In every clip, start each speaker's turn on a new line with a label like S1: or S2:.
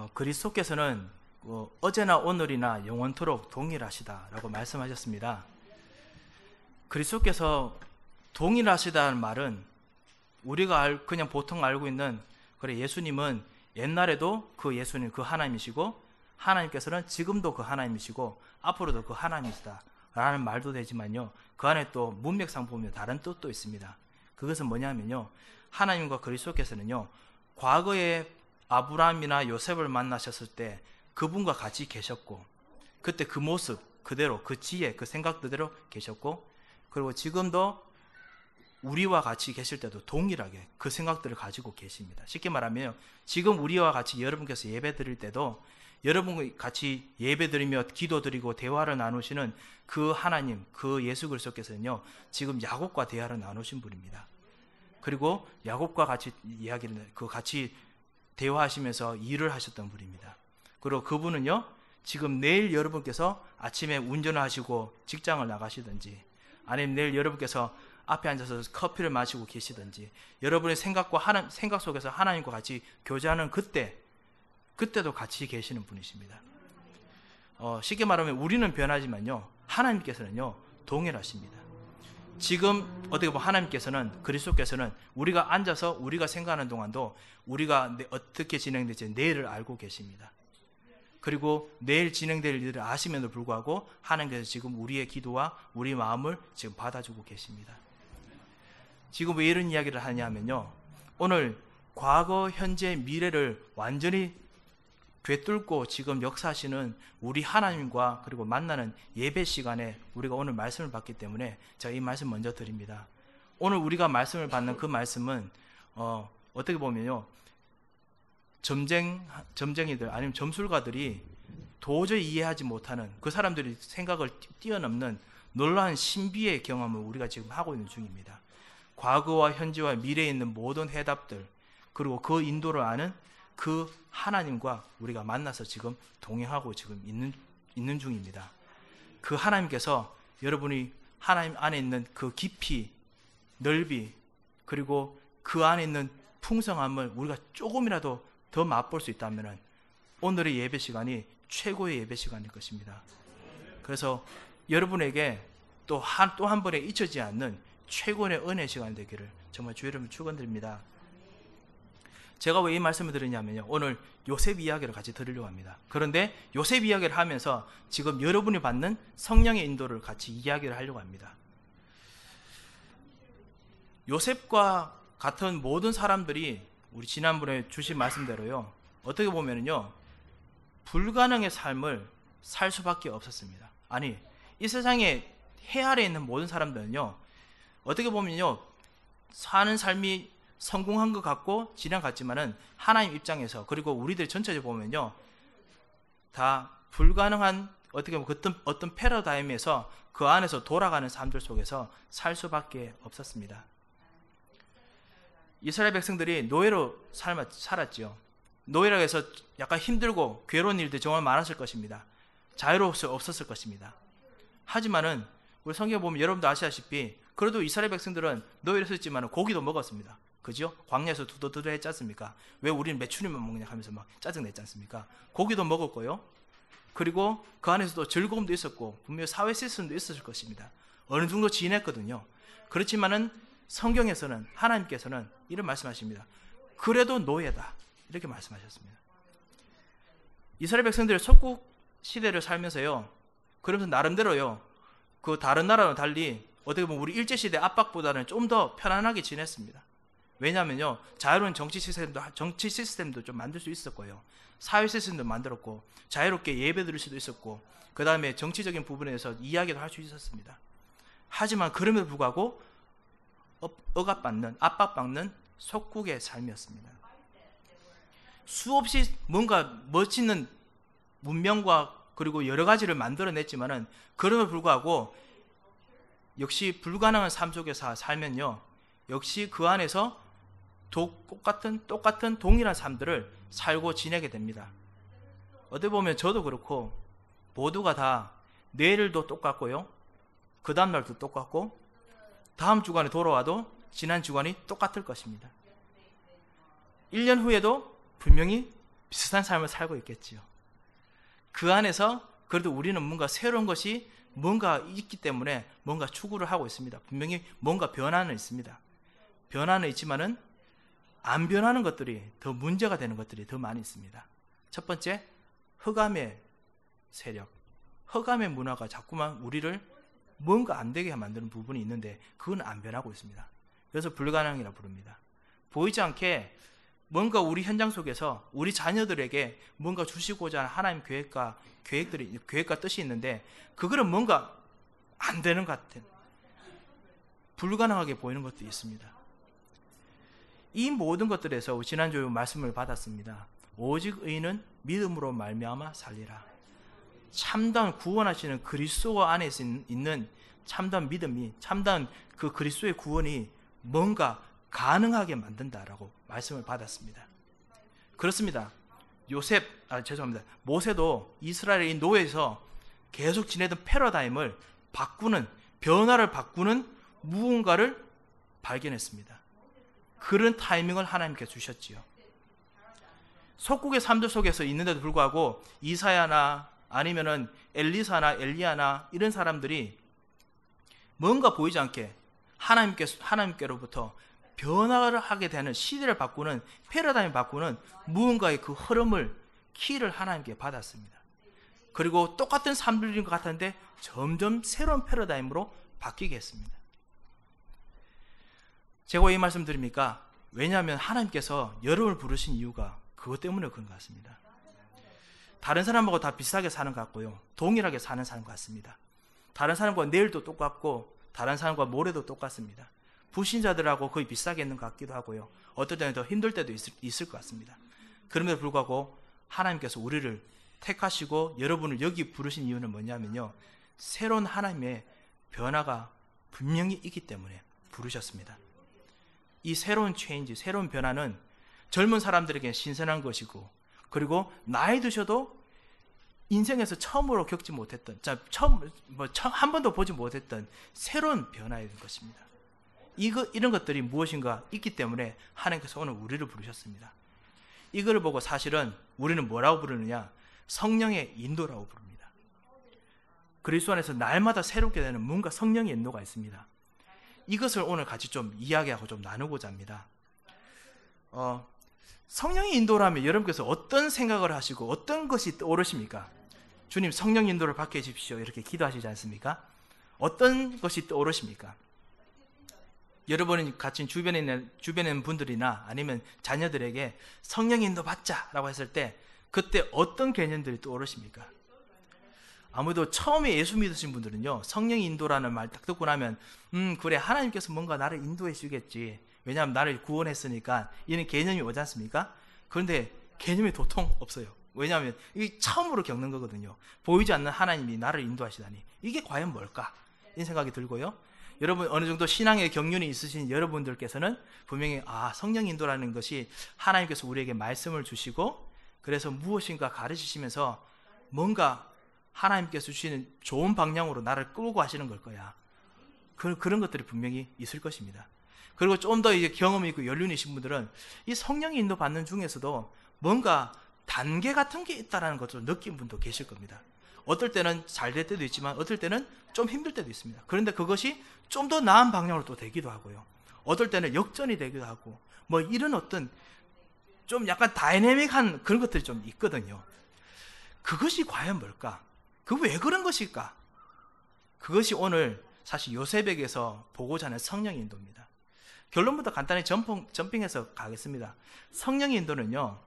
S1: 어, 그리스도께서는 어, 어제나 오늘이나 영원토록 동일하시다라고 말씀하셨습니다. 그리스도께서 동일하시다는 말은 우리가 알, 그냥 보통 알고 있는 그래 예수님은 옛날에도 그 예수님 그 하나님이시고 하나님께서는 지금도 그 하나님이시고 앞으로도 그 하나님이시다 라는 말도 되지만요. 그 안에 또 문맥상 보면 다른 뜻도 있습니다. 그것은 뭐냐면요. 하나님과 그리스도께서는요. 과거에 아브라함이나 요셉을 만나셨을 때 그분과 같이 계셨고 그때 그 모습 그대로 그 지혜 그 생각 그대로 계셨고 그리고 지금도 우리와 같이 계실 때도 동일하게 그 생각들을 가지고 계십니다. 쉽게 말하면 지금 우리와 같이 여러분께서 예배 드릴 때도 여러분 같이 예배 드리며 기도 드리고 대화를 나누시는 그 하나님, 그 예수 그리스도께서는요, 지금 야곱과 대화를 나누신 분입니다. 그리고 야곱과 같이 이야기를, 그 같이 대화하시면서 일을 하셨던 분입니다. 그리고 그분은요, 지금 내일 여러분께서 아침에 운전을 하시고 직장을 나가시든지, 아니면 내일 여러분께서 앞에 앉아서 커피를 마시고 계시든지, 여러분의 생각과 하나, 생각 속에서 하나님과 같이 교제하는 그때, 그때도 같이 계시는 분이십니다. 어, 쉽게 말하면 우리는 변하지만요, 하나님께서는요, 동일하십니다. 지금 어떻게 보면 하나님께서는 그리스도께서는 우리가 앉아서 우리가 생각하는 동안도 우리가 어떻게 진행될지 내일을 알고 계십니다. 그리고 내일 진행될 일을 아심에도 불구하고 하나님께서 지금 우리의 기도와 우리 마음을 지금 받아주고 계십니다. 지금 왜 이런 이야기를 하냐면요. 오늘 과거, 현재, 미래를 완전히 되뚫고 지금 역사하시는 우리 하나님과 그리고 만나는 예배 시간에 우리가 오늘 말씀을 받기 때문에 제가 이 말씀 먼저 드립니다. 오늘 우리가 말씀을 받는 그 말씀은 어, 어떻게 보면요. 점쟁, 점쟁이들 아니면 점술가들이 도저히 이해하지 못하는 그 사람들이 생각을 뛰어넘는 놀라운 신비의 경험을 우리가 지금 하고 있는 중입니다. 과거와 현재와 미래에 있는 모든 해답들 그리고 그 인도를 아는 그 하나님과 우리가 만나서 지금 동행하고 지금 있는, 있는 중입니다. 그 하나님께서 여러분이 하나님 안에 있는 그 깊이, 넓이, 그리고 그 안에 있는 풍성함을 우리가 조금이라도 더 맛볼 수 있다면 오늘의 예배 시간이 최고의 예배 시간일 것입니다. 그래서 여러분에게 또 한, 또한 번에 잊혀지지 않는 최고의 은혜 시간 되기를 정말 주 여러분 축원드립니다. 제가 왜 이 말씀을 드리냐면요. 오늘 요셉 이야기를 같이 들으려고 합니다. 그런데 요셉 이야기를 하면서 지금 여러분이 받는 성령의 인도를 같이 이야기를 하려고 합니다. 요셉과 같은 모든 사람들이 우리 지난번에 주신 말씀대로요. 어떻게 보면요. 불가능의 삶을 살 수밖에 없었습니다. 아니, 이 세상에 해 아래 있는 모든 사람들은요. 어떻게 보면요. 사는 삶이 성공한 것 같고 지난 같지만은 하나님 입장에서 그리고 우리들 전체적으로 보면요 다 불가능한 어떻게 보면 어떤 어떤 패러다임에서 그 안에서 돌아가는 삶들 속에서 살 수밖에 없었습니다. 이스라엘 백성들이 노예로 살았지요. 노예라고 해서 약간 힘들고 괴로운 일들이 정말 많았을 것입니다. 자유로울 수 없었을 것입니다. 하지만은 우리 성경 보면 여러분도 아시다시피 그래도 이스라엘 백성들은 노예를 썼지만 고기도 먹었습니다. 그죠? 광야에서 두더두더 했지 않습니까? 왜 우리는 매춘이만 먹냐 하면서 막 짜증냈지 않습니까? 고기도 먹었고요. 그리고 그 안에서도 즐거움도 있었고 분명 사회 시스템도 있었을 것입니다. 어느 정도 지냈거든요. 그렇지만은 성경에서는 하나님께서는 이런 말씀하십니다. 그래도 노예다. 이렇게 말씀하셨습니다. 이스라엘 백성들이 속국 시대를 살면서요. 그러면서 나름대로요. 그 다른 나라와 달리 어떻게 보면 우리 일제 시대 압박보다는 좀 더 편안하게 지냈습니다. 왜냐하면요 자유로운 정치 시스템도 정치 시스템도 좀 만들 수 있었고요 사회 시스템도 만들었고 자유롭게 예배 드릴 수도 있었고 그 다음에 정치적인 부분에서 이야기도 할 수 있었습니다. 하지만 그럼에도 불구하고 억압받는 압박받는 속국의 삶이었습니다. 수없이 뭔가 멋있는 문명과 그리고 여러 가지를 만들어냈지만은 그럼에도 불구하고 역시 불가능한 삶 속에서 살면요 역시 그 안에서 똑같은 똑같은 동일한 삶들을 살고 지내게 됩니다. 어떻게 보면 저도 그렇고 모두가 다 내일도 똑같고요. 그 다음 날도 똑같고 다음 주간에 돌아와도 지난 주간이 똑같을 것입니다. 1년 후에도 분명히 비슷한 삶을 살고 있겠지요. 그 안에서 그래도 우리는 뭔가 새로운 것이 뭔가 있기 때문에 뭔가 추구를 하고 있습니다. 분명히 뭔가 변화는 있습니다. 변화는 있지만은 안 변하는 것들이 더 문제가 되는 것들이 더 많이 있습니다. 첫 번째, 흑암의 세력. 흑암의 문화가 자꾸만 우리를 뭔가 안 되게 만드는 부분이 있는데 그건 안 변하고 있습니다. 그래서 불가능이라 부릅니다. 보이지 않게 뭔가 우리 현장 속에서 우리 자녀들에게 뭔가 주시고자 하는 하나님 계획과 계획들이 계획과 뜻이 있는데 그거는 뭔가 안 되는 것 같은 불가능하게 보이는 것도 있습니다. 이 모든 것들에서 지난주에 말씀을 받았습니다. 오직 의인은 믿음으로 말미암아 살리라. 참다운 구원하시는 그리스도 안에 있는 참다운 믿음이 참다운 그 그리스도의 구원이 뭔가 가능하게 만든다라고 말씀을 받았습니다. 그렇습니다. 요셉, 아, 죄송합니다. 모세도 이스라엘의 노예에서 계속 지내던 패러다임을 바꾸는, 변화를 바꾸는 무언가를 발견했습니다. 그런 타이밍을 하나님께 주셨지요. 속국의 삶들 속에서 있는데도 불구하고 이사야나 아니면은 엘리사나 엘리야나 이런 사람들이 뭔가 보이지 않게 하나님께 하나님께로부터 변화를 하게 되는 시대를 바꾸는 패러다임을 바꾸는 무언가의 그 흐름을 키를 하나님께 받았습니다. 그리고 똑같은 삶들인 것 같았는데 점점 새로운 패러다임으로 바뀌게 했습니다. 제가 왜 이 말씀 드립니까? 왜냐하면 하나님께서 여러분을 부르신 이유가 그것 때문에 그런 것 같습니다. 다른 사람하고 다 비슷하게 사는 것 같고요. 동일하게 사는 사람 같습니다. 다른 사람과 내일도 똑같고 다른 사람과 모레도 똑같습니다. 불신자들하고 거의 비슷하게 있는 것 같기도 하고요. 어떨 때는 더 힘들 때도 있을, 있을 것 같습니다. 그럼에도 불구하고 하나님께서 우리를 택하시고 여러분을 여기 부르신 이유는 뭐냐면요. 새로운 하나님의 변화가 분명히 있기 때문에 부르셨습니다. 이 새로운 체인지, 새로운 변화는 젊은 사람들에게 신선한 것이고 그리고 나이 드셔도 인생에서 처음으로 겪지 못했던, 자, 처음, 뭐, 한 번도 보지 못했던 새로운 변화인 것입니다. 이거, 이런 것들이 무엇인가 있기 때문에 하나님께서 오늘 우리를 부르셨습니다. 이걸 보고 사실은 우리는 뭐라고 부르느냐? 성령의 인도라고 부릅니다. 그리스도 안에서 날마다 새롭게 되는 뭔가 성령의 인도가 있습니다. 이것을 오늘 같이 좀 이야기하고 좀 나누고자 합니다. 어, 성령의 인도라면 여러분께서 어떤 생각을 하시고 어떤 것이 떠오르십니까? 주님 성령 인도를 받게 해주십시오. 이렇게 기도하시지 않습니까? 어떤 것이 떠오르십니까? 여러분이 같이 주변에 있는, 주변에 있는 분들이나 아니면 자녀들에게 성령 인도 받자라고 했을 때 그때 어떤 개념들이 떠오르십니까? 아무래도 처음에 예수 믿으신 분들은요, 성령 인도라는 말 딱 듣고 나면, 음, 그래, 하나님께서 뭔가 나를 인도해 주겠지. 왜냐하면 나를 구원했으니까 이런 개념이 오지 않습니까? 그런데 개념이 도통 없어요. 왜냐하면 이게 처음으로 겪는 거거든요. 보이지 않는 하나님이 나를 인도하시다니 이게 과연 뭘까? 이 생각이 들고요. 여러분 어느 정도 신앙의 경륜이 있으신 여러분들께서는 분명히 아 성령 인도라는 것이 하나님께서 우리에게 말씀을 주시고 그래서 무엇인가 가르치시면서 뭔가 하나님께서 주시는 좋은 방향으로 나를 끌고 가시는 걸 거야. 그, 그런 것들이 분명히 있을 것입니다. 그리고 좀 더 이제 경험이 있고 연륜이신 분들은 이 성령의 인도 받는 중에서도 뭔가 단계 같은 게 있다라는 것을 느낀 분도 계실 겁니다. 어떨 때는 잘 될 때도 있지만 어떨 때는 좀 힘들 때도 있습니다. 그런데 그것이 좀 더 나은 방향으로 또 되기도 하고요. 어떨 때는 역전이 되기도 하고 뭐 이런 어떤 좀 약간 다이내믹한 그런 것들이 좀 있거든요. 그것이 과연 뭘까? 그 왜 그런 것일까? 그것이 오늘 사실 요셉에게서 보고자 하는 성령 인도입니다. 결론부터 간단히 점핑, 점핑해서 가겠습니다. 성령의 인도는요,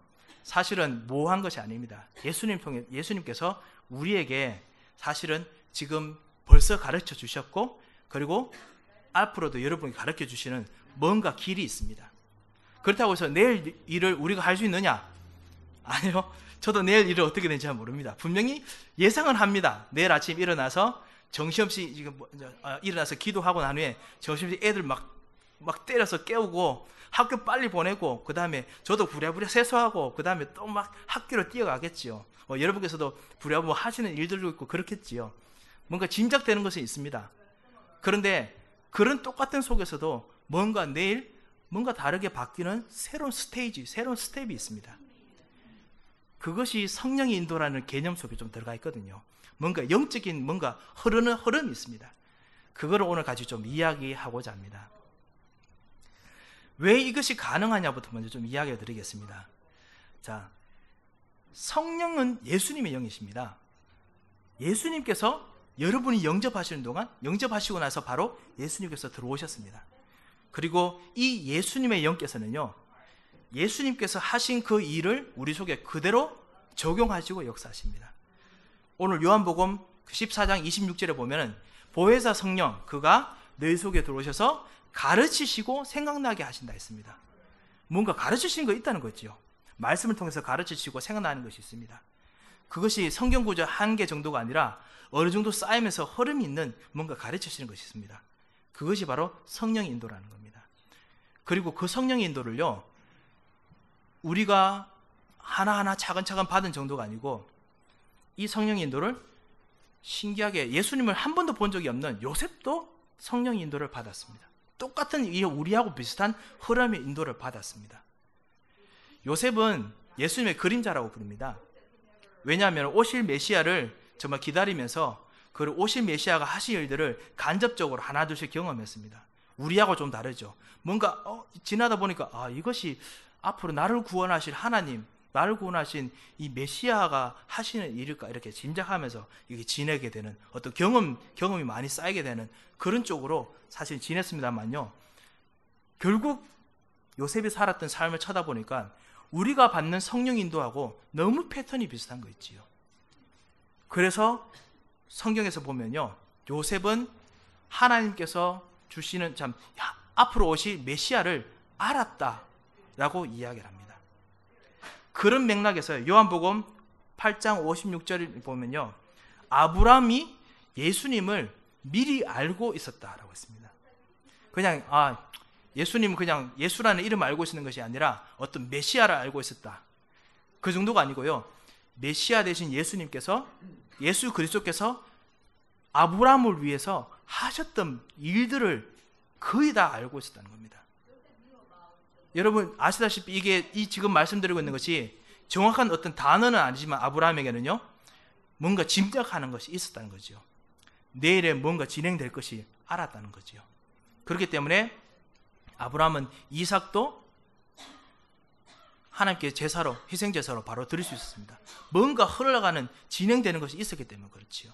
S1: 사실은 모호한 것이 아닙니다. 예수님 통해, 예수님께서 우리에게 사실은 지금 벌써 가르쳐 주셨고, 그리고 앞으로도 여러분이 가르쳐 주시는 뭔가 길이 있습니다. 그렇다고 해서 내일 일을 우리가 할 수 있느냐? 아니요. 저도 내일 일을 어떻게 되는지 모릅니다. 분명히 예상은 합니다. 내일 아침 일어나서 정신없이 지금 뭐, 아, 일어나서 기도하고 난 후에 정신없이 애들 막 막 때려서 깨우고 학교 빨리 보내고 그 다음에 저도 부랴부랴 세수하고 그 다음에 또 막 학교로 뛰어가겠지요. 어, 여러분께서도 부랴부랴 뭐 하시는 일들도 있고 그렇겠지요. 뭔가 짐작되는 것은 있습니다. 그런데 그런 똑같은 속에서도 뭔가 내일 뭔가 다르게 바뀌는 새로운 스테이지, 새로운 스텝이 있습니다. 그것이 성령의 인도라는 개념 속에 좀 들어가 있거든요. 뭔가 영적인 뭔가 흐르는 흐름이 있습니다. 그거를 오늘 같이 좀 이야기하고자 합니다. 왜 이것이 가능하냐부터 먼저 좀 이야기해 드리겠습니다. 자, 성령은 예수님의 영이십니다. 예수님께서 여러분이 영접하시는 동안 영접하시고 나서 바로 예수님께서 들어오셨습니다. 그리고 이 예수님의 영께서는요, 예수님께서 하신 그 일을 우리 속에 그대로 적용하시고 역사하십니다. 오늘 요한복음 14장 26절에 보면은 보혜사 성령 그가 너희 속에 들어오셔서 가르치시고 생각나게 하신다 했습니다. 뭔가 가르치시는 거 있다는 거죠. 말씀을 통해서 가르치시고 생각나는 것이 있습니다. 그것이 성경 구절 한 개 정도가 아니라 어느 정도 쌓이면서 흐름이 있는 뭔가 가르치시는 것이 있습니다. 그것이 바로 성령 인도라는 겁니다. 그리고 그 성령 인도를요, 우리가 하나하나 차근차근 받은 정도가 아니고 이 성령 인도를 신기하게 예수님을 한 번도 본 적이 없는 요셉도 성령 인도를 받았습니다. 똑같은 우리하고 비슷한 흐름의 인도를 받았습니다. 요셉은 예수님의 그림자라고 부릅니다. 왜냐하면 오실 메시아를 정말 기다리면서 그 오실 메시아가 하실 일들을 간접적으로 하나둘씩 경험했습니다. 우리하고 좀 다르죠. 뭔가 어, 지나다 보니까 아 이것이 앞으로 나를 구원하실 하나님, 나를 구원하신 이 메시아가 하시는 일일까 이렇게 짐작하면서 이게 지내게 되는 어떤 경험 경험이 많이 쌓이게 되는 그런 쪽으로 사실 지냈습니다만요. 결국 요셉이 살았던 삶을 쳐다보니까 우리가 받는 성령 인도하고 너무 패턴이 비슷한 거 있지요. 그래서 성경에서 보면요. 요셉은 하나님께서 주시는 참 앞으로 오실 메시아를 알았다 라고 이야기를 합니다. 그런 맥락에서 요한복음 8장 56절을 보면요. 아브라함이 예수님을 미리 알고 있었다라고 했습니다. 그냥 아 예수님은 그냥 예수라는 이름을 알고 있는 것이 아니라 어떤 메시아를 알고 있었다. 그 정도가 아니고요. 메시아 대신 예수님께서 예수 그리스도께서 아브라함을 위해서 하셨던 일들을 거의 다 알고 있었다는 겁니다. 여러분 아시다시피 이게 이 지금 말씀드리고 있는 것이 정확한 어떤 단어는 아니지만 아브라함에게는요 뭔가 짐작하는 것이 있었다는 거죠. 내일에 뭔가 진행될 것이 알았다는 거죠. 그렇기 때문에 아브라함은 이삭도 하나님께 제사로 희생 제사로 바로 드릴 수 있었습니다. 뭔가 흘러가는 진행되는 것이 있었기 때문에 그렇지요.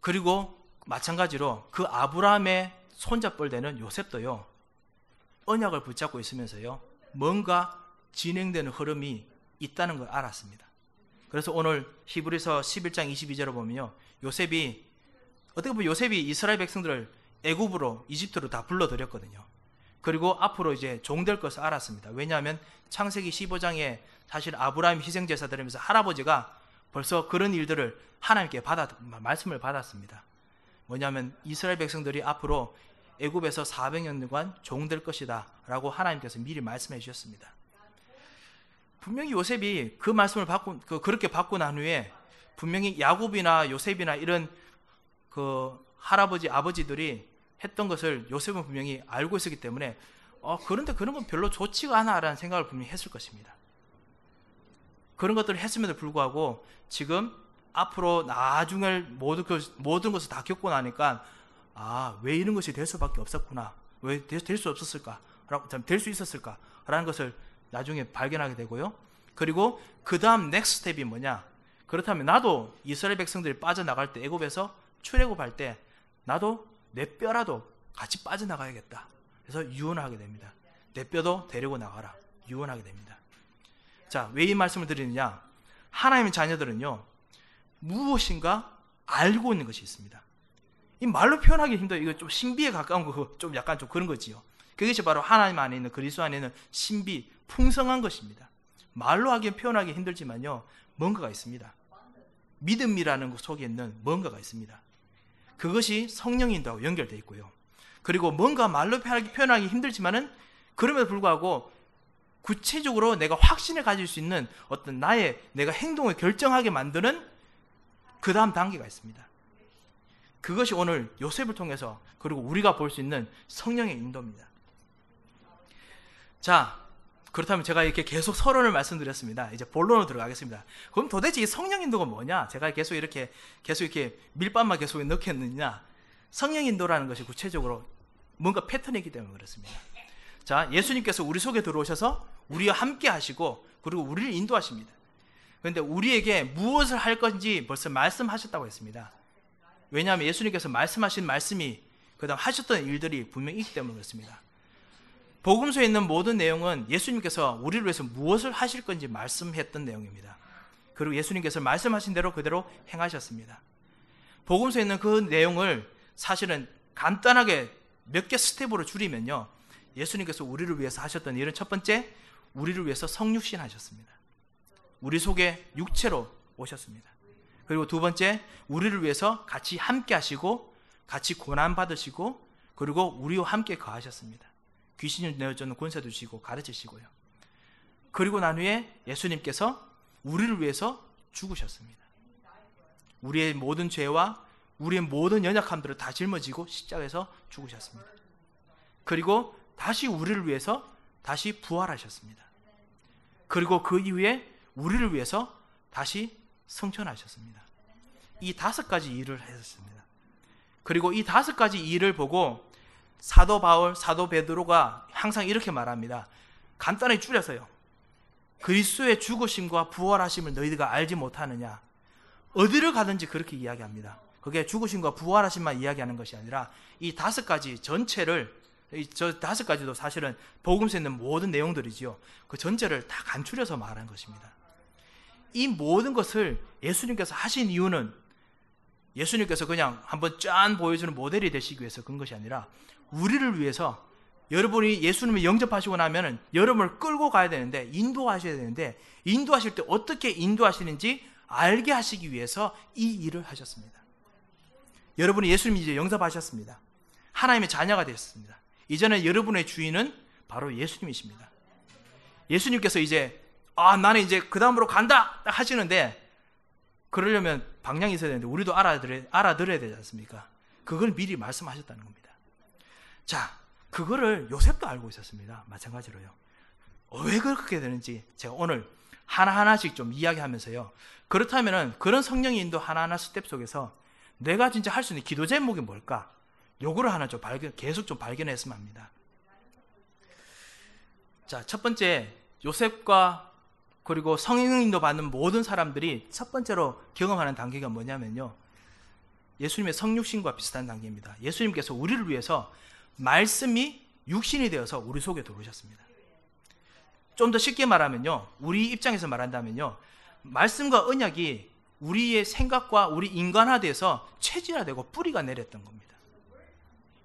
S1: 그리고 마찬가지로 그 아브라함의 손잡벌 되는 요셉도요. 언약을 붙잡고 있으면서요. 뭔가 진행되는 흐름이 있다는 걸 알았습니다. 그래서 오늘 히브리서 11장 22절을 보면요. 요셉이 어떻게 보면 요셉이 이스라엘 백성들을 애굽으로 이집트로 다 불러들였거든요. 그리고 앞으로 이제 종될 것을 알았습니다. 왜냐하면 창세기 15장에 사실 아브라함 희생 제사 드리면서 할아버지가 벌써 그런 일들을 하나님께 받아 말씀을 받았습니다. 뭐냐면 이스라엘 백성들이 앞으로 애굽에서 400년간 종될 것이다 라고 하나님께서 미리 말씀해 주셨습니다. 분명히 요셉이 그 말씀을 받고 그 그렇게 받고 난 후에 분명히 야곱이나 요셉이나 이런 그 할아버지 아버지들이 했던 것을 요셉은 분명히 알고 있었기 때문에 어, 그런데 그런 건 별로 좋지가 않아라는 생각을 분명히 했을 것입니다. 그런 것들을 했음에도 불구하고 지금 앞으로 모든, 것, 모든 것을 다 겪고 나니까 아, 왜 이런 것이 될 수밖에 없었구나. 왜 될 수 없었을까? 될 수 있었을까? 라는 것을 나중에 발견하게 되고요. 그리고 그 다음 next step이 뭐냐? 그렇다면 나도 이스라엘 백성들이 빠져나갈 때 애굽에서 출애굽할 때 나도 내 뼈라도 같이 빠져나가야겠다. 그래서 유언을 하게 됩니다. 내 뼈도 데리고 나가라. 유언하게 됩니다. 자, 왜 이 말씀을 드리느냐? 하나님의 자녀들은요, 무엇인가 알고 있는 것이 있습니다. 이 말로 표현하기 힘들어. 이거 좀 신비에 가까운 거, 좀 약간 좀 그런 거지요. 그것이 바로 하나님 안에 있는 그리스도 안에 있는 신비, 풍성한 것입니다. 말로 하기 표현하기 힘들지만요, 뭔가가 있습니다. 믿음이라는 것 속에 있는 뭔가가 있습니다. 그것이 성령인도하고 연결되어 있고요. 그리고 뭔가 말로 표현하기 힘들지만은 그럼에도 불구하고 구체적으로 내가 확신을 가질 수 있는 어떤 나의 내가 행동을 결정하게 만드는 그 다음 단계가 있습니다. 그것이 오늘 요셉을 통해서 그리고 우리가 볼 수 있는 성령의 인도입니다. 자, 그렇다면 제가 이렇게 계속 서론을 말씀드렸습니다. 이제 본론으로 들어가겠습니다. 그럼 도대체 이 성령 인도가 뭐냐? 제가 계속 이렇게 계속 이렇게 밀밥만 계속 넣겠느냐? 성령 인도라는 것이 구체적으로 뭔가 패턴이기 때문에 그렇습니다. 자, 예수님께서 우리 속에 들어오셔서 우리와 함께 하시고 그리고 우리를 인도하십니다. 그런데 우리에게 무엇을 할 건지 벌써 말씀하셨다고 했습니다. 왜냐하면 예수님께서 말씀하신 말씀이 그다음 하셨던 일들이 분명히 있기 때문에 그렇습니다. 복음서에 있는 모든 내용은 예수님께서 우리를 위해서 무엇을 하실 건지 말씀했던 내용입니다. 그리고 예수님께서 말씀하신 대로 그대로 행하셨습니다. 복음서에 있는 그 내용을 사실은 간단하게 몇 개 스텝으로 줄이면요. 예수님께서 우리를 위해서 하셨던 일은 첫 번째, 우리를 위해서 성육신 하셨습니다. 우리 속에 육체로 오셨습니다. 그리고 두 번째, 우리를 위해서 같이 함께 하시고, 같이 고난 받으시고, 그리고 우리와 함께 거하셨습니다. 귀신을 내어쫓는 권세도 주시고 가르치시고요. 그리고 난 후에 예수님께서 우리를 위해서 죽으셨습니다. 우리의 모든 죄와 우리의 모든 연약함들을 다 짊어지고 십자가에서 죽으셨습니다. 그리고 다시 우리를 위해서 다시 부활하셨습니다. 그리고 그 이후에 우리를 위해서 다시 성천하셨습니다. 이 다섯 가지 일을 하셨습니다. 그리고 이 다섯 가지 일을 보고 사도 바울, 사도 베드로가 항상 이렇게 말합니다. 간단히 줄여서요. 그리스도의 죽으심과 부활하심을 너희가 알지 못하느냐? 어디를 가든지 그렇게 이야기합니다. 그게 죽으심과 부활하심만 이야기하는 것이 아니라 이 다섯 가지 전체를 저 다섯 가지도 사실은 복음서에 있는 모든 내용들이지요. 그 전체를 다 간추려서 말한 것입니다. 이 모든 것을 예수님께서 하신 이유는 예수님께서 그냥 한번 짠 보여주는 모델이 되시기 위해서 그런 것이 아니라 우리를 위해서 여러분이 예수님을 영접하시고 나면은 여러분을 끌고 가야 되는데 인도하셔야 되는데 인도하실 때 어떻게 인도하시는지 알게 하시기 위해서 이 일을 하셨습니다. 여러분이 예수님 이제 영접하셨습니다. 하나님의 자녀가 되었습니다. 이제는 여러분의 주인은 바로 예수님이십니다. 예수님께서 이제 아 나는 이제 그 다음으로 간다 딱 하시는데 그러려면 방향이 있어야 되는데 우리도 알아들어야, 알아들어야 되지 않습니까? 그걸 미리 말씀하셨다는 겁니다. 자, 그거를 요셉도 알고 있었습니다. 마찬가지로요. 어, 왜 그렇게 되는지 제가 오늘 하나하나씩 좀 이야기하면서요. 그렇다면은 그런 성령의 인도 하나하나 스텝 속에서 내가 진짜 할 수 있는 기도 제목이 뭘까? 요거를 하나 좀 발견, 계속 좀 발견했으면 합니다. 자, 첫 번째, 요셉과 그리고 성령 인도 받는 모든 사람들이 첫 번째로 경험하는 단계가 뭐냐면요. 예수님의 성육신과 비슷한 단계입니다. 예수님께서 우리를 위해서 말씀이 육신이 되어서 우리 속에 들어오셨습니다. 좀 더 쉽게 말하면요. 우리 입장에서 말한다면요. 말씀과 언약이 우리의 생각과 우리 인간화돼서 체질화되고 뿌리가 내렸던 겁니다.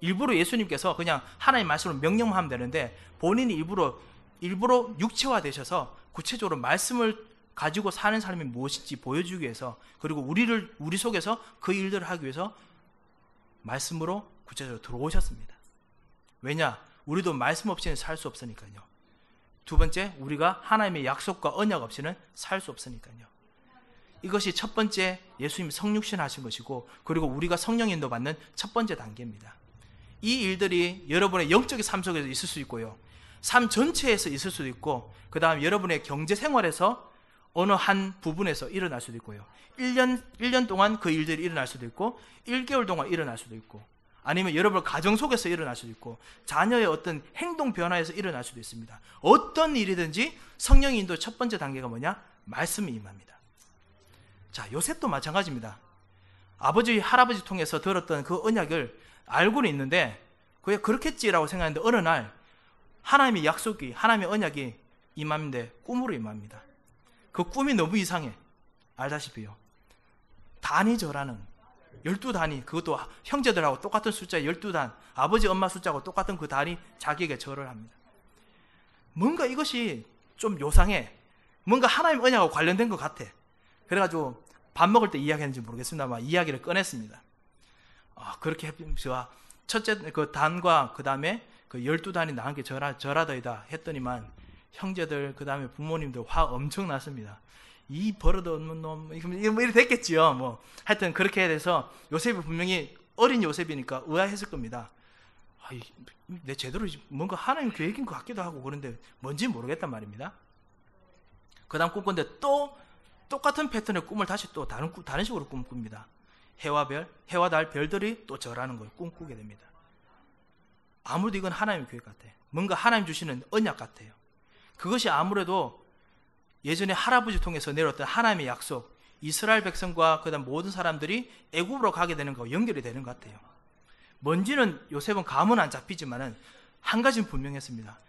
S1: 일부러 예수님께서 그냥 하나님 말씀을 명령만 하면 되는데 본인이 일부러 일부러 육체화 되셔서 구체적으로 말씀을 가지고 사는 사람이 무엇인지 보여주기 위해서 그리고 우리를 우리 속에서 그 일들을 하기 위해서 말씀으로 구체적으로 들어오셨습니다. 왜냐? 우리도 말씀 없이는 살 수 없으니까요. 두 번째, 우리가 하나님의 약속과 언약 없이는 살 수 없으니까요. 이것이 첫 번째 예수님 성육신 하신 것이고, 그리고 우리가 성령 인도 받는 첫 번째 단계입니다. 이 일들이 여러분의 영적인 삶 속에서 있을 수 있고요. 삶 전체에서 있을 수도 있고, 그 다음 여러분의 경제 생활에서 어느 한 부분에서 일어날 수도 있고요. 1년, 1년 동안 그 일들이 일어날 수도 있고, 1개월 동안 일어날 수도 있고, 아니면 여러분 가정 속에서 일어날 수도 있고 자녀의 어떤 행동 변화에서 일어날 수도 있습니다. 어떤 일이든지 성령 인도 첫 번째 단계가 뭐냐? 말씀이 임합니다. 자, 요셉도 마찬가지입니다. 아버지, 할아버지 통해서 들었던 그 언약을 알고는 있는데 그게 그렇겠지라고 생각했는데 어느 날 하나님의 약속이, 하나님의 언약이 임하는데 꿈으로 임합니다. 그 꿈이 너무 이상해. 알다시피요. 단이절하는 열두 단위 그것도 형제들하고 똑같은 숫자 열두 단 아버지 엄마 숫자하고 똑같은 그 단위 자기에게 절을 합니다. 뭔가 이것이 좀 요상해. 뭔가 하나님 언약하고 관련된 것 같아. 그래가지고 밥 먹을 때 이야기했는지 모르겠습니다만 이야기를 꺼냈습니다. 아, 그렇게 해서 첫째 그 단과 그 다음에 그 열두 단이 나한 게 절하, 절하더이다 했더니만 형제들 그 다음에 부모님들 화 엄청 났습니다. 이 버릇 없는 놈, 뭐 이렇게 됐겠지요. 뭐. 하여튼 그렇게 돼서 요셉이 분명히 어린 요셉이니까 의아했을 겁니다. 아이, 내 제대로 뭔가 하나님 계획인 것 같기도 하고 그런데 뭔지 모르겠단 말입니다. 그 다음 꿈꿨는데 또 똑같은 패턴의 꿈을 다시 또 다른, 다른 식으로 꿈꿉니다. 해와 별, 해와 달, 별들이 또 저라는 걸 꿈꾸게 됩니다. 아무래도 이건 하나님의 계획 같아요. 뭔가 하나님 주시는 언약 같아요. 그것이 아무래도 예전에 할아버지 통해서 내렸던 하나님의 약속, 이스라엘 백성과 그다음 모든 사람들이 애굽으로 가게 되는 거 연결이 되는 것 같아요. 뭔지는 요셉은 감은 안 잡히지만은 한 가지는 분명했습니다.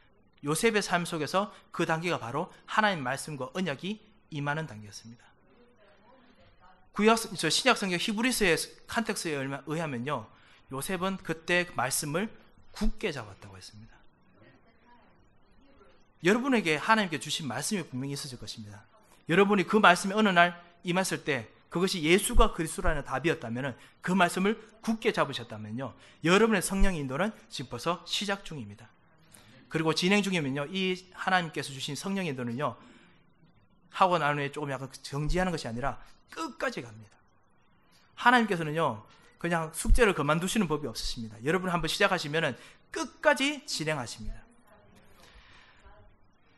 S1: 요셉의 삶 속에서 그 단계가 바로 하나님 말씀과 언약이 임하는 단계였습니다. 구약 저 신약 성경 히브리스의 컨텍스에 의하면요. 요셉은 그때 말씀을 굳게 잡았다고 했습니다. 여러분에게 하나님께 주신 말씀이 분명히 있었을 것입니다. 여러분이 그 말씀이 어느 날 임했을 때 그것이 예수가 그리스도라는 답이었다면 그 말씀을 굳게 잡으셨다면요. 여러분의 성령 인도는 지금 벌써 시작 중입니다. 그리고 진행 중이면요. 이 하나님께서 주신 성령 인도는요. 하고 난 후에 조금 약간 정지하는 것이 아니라 끝까지 갑니다. 하나님께서는요. 그냥 숙제를 그만두시는 법이 없으십니다. 여러분 한번 시작하시면 끝까지 진행하십니다.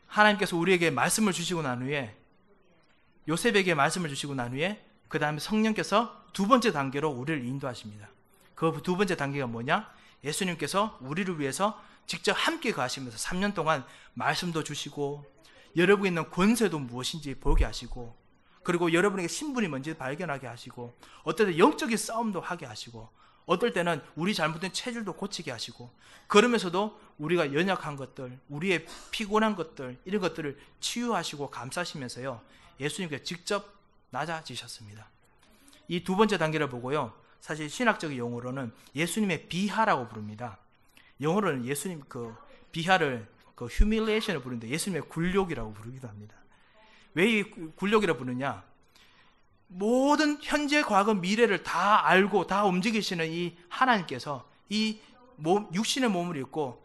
S1: 하나님께서 우리에게 말씀을 주시고 난 후에 요셉에게 말씀을 주시고 난 후에 그 다음에 성령께서 두 번째 단계로 우리를 인도하십니다. 그 두 번째 단계가 뭐냐? 예수님께서 우리를 위해서 직접 함께 가시면서 3년 동안 말씀도 주시고 여러분 있는 권세도 무엇인지 보게 하시고 그리고 여러분에게 신분이 뭔지 발견하게 하시고 어떨 때 영적인 싸움도 하게 하시고 어떨 때는 우리 잘못된 체질도 고치게 하시고 그러면서도 우리가 연약한 것들, 우리의 피곤한 것들 이런 것들을 치유하시고 감싸시면서요 예수님께 직접 낮아지셨습니다. 이 두 번째 단계를 보고요 사실 신학적 용어로는 예수님의 비하라고 부릅니다. 영어로는 예수님 그 비하를 그 humiliation을 부르는데 예수님의 굴욕이라고 부르기도 합니다. 왜이 굴욕이라고 부르냐? 모든 현재, 과거, 미래를 다 알고 다 움직이시는 이 하나님께서 이 몸, 육신의 몸을 입고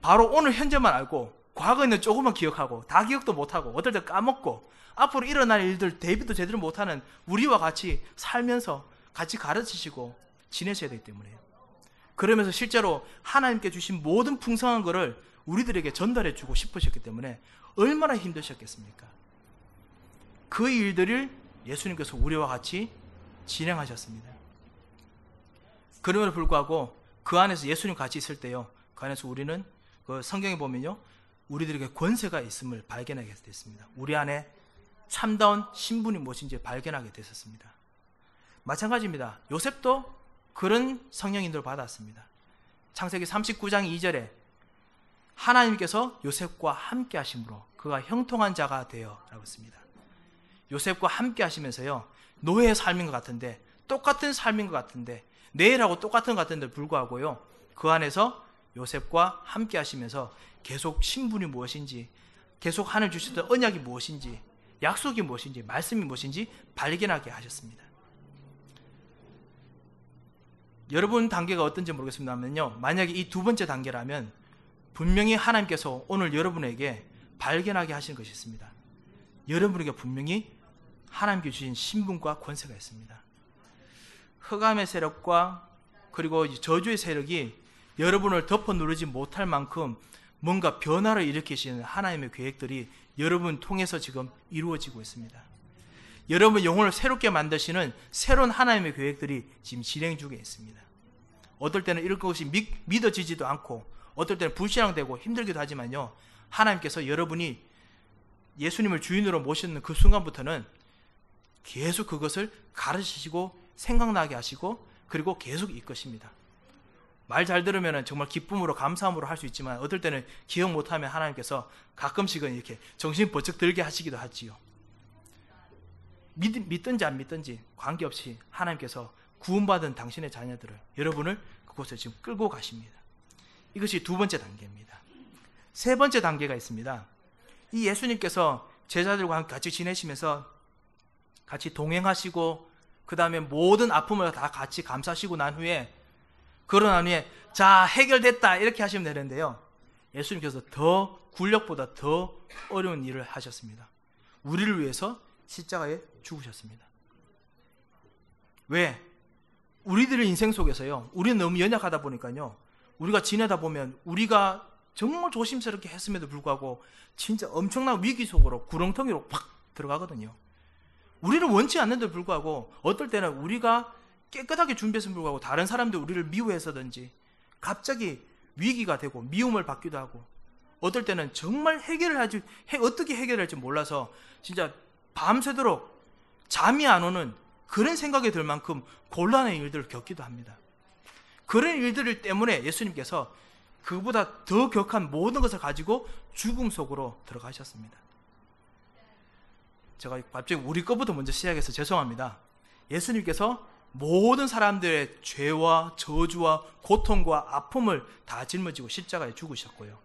S1: 바로 오늘 현재만 알고 과거에는 조금만 기억하고 다 기억도 못하고 어떨 때 까먹고 앞으로 일어날 일들 대비도 제대로 못하는 우리와 같이 살면서 같이 가르치시고 지내셔야 되기 때문에요. 그러면서 실제로 하나님께 주신 모든 풍성한 것을 우리들에게 전달해 주고 싶으셨기 때문에 얼마나 힘드셨겠습니까? 그 일들을 예수님께서 우리와 같이 진행하셨습니다. 그럼에도 불구하고 그 안에서 예수님 같이 있을 때요. 그 안에서 우리는 그 성경에 보면요. 우리들에게 권세가 있음을 발견하게 됐습니다. 우리 안에 참다운 신분이 무엇인지 발견하게 됐었습니다. 마찬가지입니다. 요셉도 그런 성령 인도를 받았습니다. 창세기 39장 2절에 하나님께서 요셉과 함께 하심으로 그가 형통한 자가 되어 라고 했습니다. 요셉과 함께 하시면서요. 노예의 삶인 것 같은데 똑같은 삶인 것 같은데 내일하고 똑같은 것 같은데 불구하고요. 그 안에서 요셉과 함께 하시면서 계속 신분이 무엇인지 계속 하늘 주셨던 언약이 무엇인지 약속이 무엇인지 말씀이 무엇인지 발견하게 하셨습니다. 여러분 단계가 어떤지 모르겠습니다만요. 만약에 이 두 번째 단계라면 분명히 하나님께서 오늘 여러분에게 발견하게 하신 것이 있습니다. 여러분에게 분명히 하나님께 주신 신분과 권세가 있습니다. 흑암의 세력과 그리고 저주의 세력이 여러분을 덮어 누르지 못할 만큼 뭔가 변화를 일으키시는 하나님의 계획들이 여러분 통해서 지금 이루어지고 있습니다. 여러분 영혼을 새롭게 만드시는 새로운 하나님의 계획들이 지금 진행 중에 있습니다. 어떨 때는 이럴 것이 믿, 믿어지지도 않고 어떨 때는 불신앙되고 힘들기도 하지만요. 하나님께서 여러분이 예수님을 주인으로 모시는 그 순간부터는 계속 그것을 가르치시고 생각나게 하시고 그리고 계속 이끄십니다. 말 잘 들으면 정말 기쁨으로 감사함으로 할 수 있지만 어떨 때는 기억 못하면 하나님께서 가끔씩은 이렇게 정신 번쩍 들게 하시기도 하지요. 믿, 믿든지 안 믿든지 관계없이 하나님께서 구원받은 당신의 자녀들을 여러분을 그곳에 지금 끌고 가십니다. 이것이 두 번째 단계입니다. 세 번째 단계가 있습니다. 이 예수님께서 제자들과 같이 지내시면서 같이 동행하시고 그 다음에 모든 아픔을 다 같이 감사하시고 난 후에 그러난 후에 자 해결됐다 이렇게 하시면 되는데요. 예수님께서 더 굴력보다 더 어려운 일을 하셨습니다. 우리를 위해서 십자가에 죽으셨습니다. 왜? 우리들의 인생 속에서요. 우리는 너무 연약하다 보니까요. 우리가 지내다 보면 우리가 정말 조심스럽게 했음에도 불구하고 진짜 엄청난 위기 속으로 구렁텅이로 팍 들어가거든요. 우리는 원치 않는데도 불구하고 어떨 때는 우리가 깨끗하게 준비했음에도 불구하고 다른 사람들 우리를 미워해서든지 갑자기 위기가 되고 미움을 받기도 하고 어떨 때는 정말 해결을 하지 어떻게 해결할지 몰라서 진짜 밤새도록 잠이 안 오는 그런 생각이 들 만큼 곤란한 일들을 겪기도 합니다. 그런 일들 때문에 예수님께서 그보다 더 격한 모든 것을 가지고 죽음 속으로 들어가셨습니다. 제가 갑자기 우리 것부터 먼저 시작해서 죄송합니다. 예수님께서 모든 사람들의 죄와 저주와 고통과 아픔을 다 짊어지고 십자가에 죽으셨고요.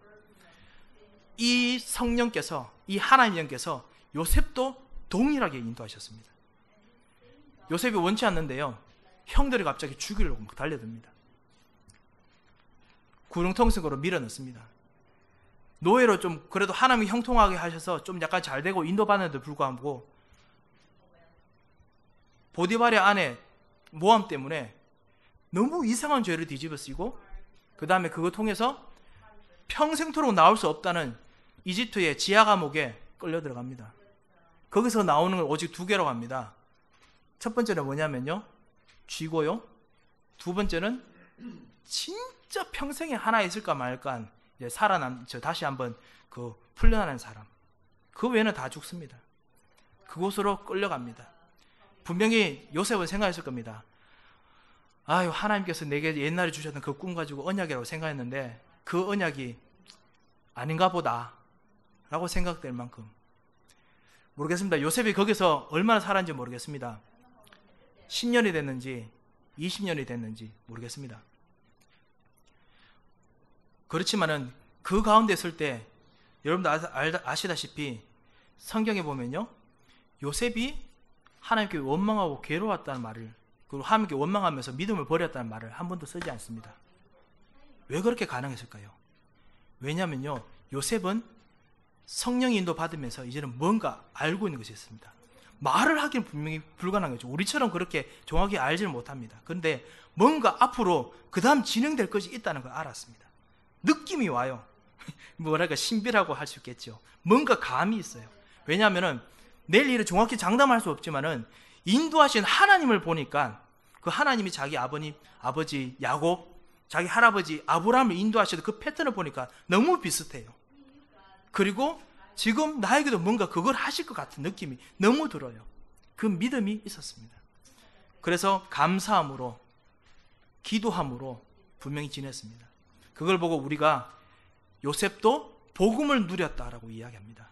S1: 이 성령께서 이 하나님 영께서 요셉도 동일하게 인도하셨습니다. 요셉이 원치 않는데요. 형들이 갑자기 죽이려고 막 달려듭니다. 구렁텅석으로 밀어넣습니다. 노예로 좀 그래도 하나님이 형통하게 하셔서 좀 약간 잘 되고 인도받는데도 불구하고 보디발의 아내 모함 때문에 너무 이상한 죄를 뒤집어 쓰고 그 다음에 그거 통해서 평생토록 나올 수 없다는 이집트의 지하 감옥에 끌려 들어갑니다. 거기서 나오는 걸 오직 두 개로 합니다. 첫 번째는 뭐냐면요. 쥐고요. 두 번째는 진짜 평생에 하나 있을까 말까 이제 살아남, 저 다시 한번 그 풀려나는 사람. 그 외에는 다 죽습니다. 그곳으로 끌려갑니다. 분명히 요셉은 생각했을 겁니다. 아유, 하나님께서 내게 옛날에 주셨던 그 꿈 가지고 언약이라고 생각했는데 그 언약이 아닌가 보다. 라고 생각될 만큼. 모르겠습니다. 요셉이 거기서 얼마나 살았는지 모르겠습니다. 10년이 됐는지 20년이 됐는지 모르겠습니다. 그렇지만은 그 가운데 있을 때 여러분도 아 시다시피 성경에 보면요. 요셉이 하나님께 원망하고 괴로웠다는 말을 그리고 하나님께 원망하면서 믿음을 버렸다는 말을 한 번도 쓰지 않습니다. 왜 그렇게 가능했을까요? 왜냐면요. 요셉은 성령 인도 받으면서 이제는 뭔가 알고 있는 것이 있습니다. 말을 하기는 분명히 불가능한 거죠. 우리처럼 그렇게 정확히 알지는 못합니다. 그런데 뭔가 앞으로 그 다음 진행될 것이 있다는 걸 알았습니다. 느낌이 와요. 뭐랄까 신비라고 할 수 있겠죠. 뭔가 감이 있어요. 왜냐하면 내일 일을 정확히 장담할 수 없지만은 인도하신 하나님을 보니까 그 하나님이 자기 아버님, 아버지 야곱, 자기 할아버지 아브라함을 인도하시던 그 패턴을 보니까 너무 비슷해요. 그리고 지금 나에게도 뭔가 그걸 하실 것 같은 느낌이 너무 들어요. 그 믿음이 있었습니다. 그래서 감사함으로, 기도함으로 분명히 지냈습니다. 그걸 보고 우리가 요셉도 복음을 누렸다라고 이야기합니다.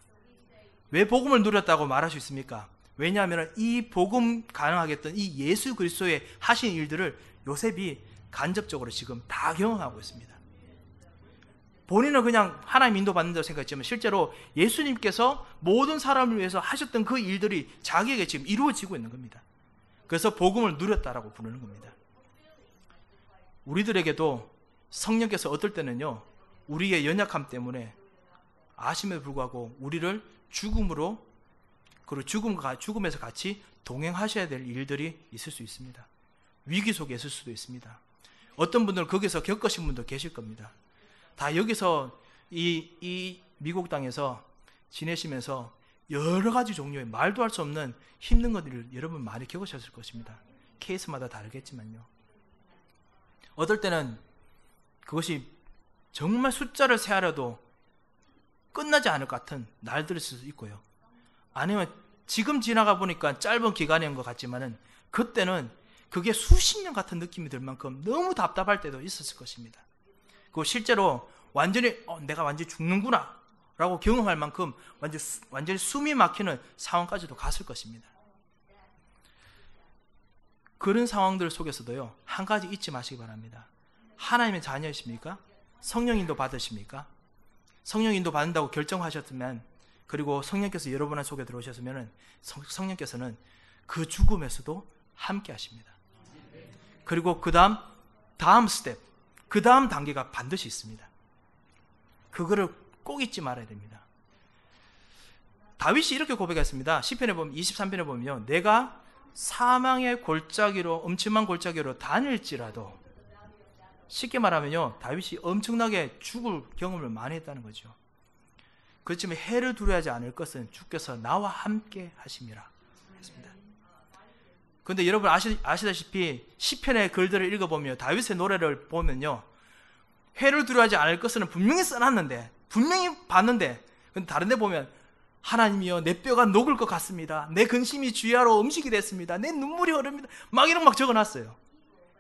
S1: 왜 복음을 누렸다고 말할 수 있습니까? 왜냐하면 이 복음 가능하게 했던 이 예수 그리스도의 하신 일들을 요셉이 간접적으로 지금 다 경험하고 있습니다. 본인은 그냥 하나님 인도 받는다고 생각했지만 실제로 예수님께서 모든 사람을 위해서 하셨던 그 일들이 자기에게 지금 이루어지고 있는 겁니다. 그래서 복음을 누렸다라고 부르는 겁니다. 우리들에게도 성령께서 어떨 때는요, 우리의 연약함 때문에 아심에도 불구하고 우리를 죽음으로 그리고 죽음과 죽음에서 같이 동행하셔야 될 일들이 있을 수 있습니다. 위기 속에 있을 수도 있습니다. 어떤 분들은 거기서 겪으신 분도 계실 겁니다. 다 여기서 이, 이 미국 땅에서 지내시면서 여러 가지 종류의 말도 할 수 없는 힘든 것들을 여러분 많이 겪으셨을 것입니다. 케이스마다 다르겠지만요. 어떨 때는 그것이 정말 숫자를 세하려도 끝나지 않을 것 같은 날들일 수도 있고요. 아니면 지금 지나가 보니까 짧은 기간인 것 같지만은 그때는 그게 수십 년 같은 느낌이 들 만큼 너무 답답할 때도 있었을 것입니다. 그 실제로 완전히 어, 내가 완전히 죽는구나 라고 경험할 만큼 완전, 완전히 숨이 막히는 상황까지도 갔을 것입니다. 그런 상황들 속에서도요, 한 가지 잊지 마시기 바랍니다. 하나님의 자녀이십니까? 성령 인도 받으십니까? 성령 인도 받는다고 결정하셨으면, 그리고 성령께서 여러분의 속에 들어오셨으면, 성령께서는 그 죽음에서도 함께 하십니다. 그리고 그 다음, 다음 스텝, 그 다음 단계가 반드시 있습니다. 그거를 꼭 잊지 말아야 됩니다. 다윗이 이렇게 고백했습니다. 시편에 보면 23편에 보면요. 내가 사망의 골짜기로 엄침한 골짜기로 다닐지라도 쉽게 말하면요 다윗이 엄청나게 죽을 경험을 많이 했다는 거죠. 그렇지만 해를 두려워하지 않을 것은 주께서 나와 함께 하심이라 했습니다. 그런데 여러분 아시, 아시다시피 시편의 글들을 읽어보면 다윗의 노래를 보면요 해를 두려워하지 않을 것은 분명히 써놨는데 분명히 봤는데 근데 다른 데 보면 하나님이여 내 뼈가 녹을 것 같습니다. 내 근심이 주야로 음식이 됐습니다. 내 눈물이 흐릅니다. 막 이런 막 적어놨어요.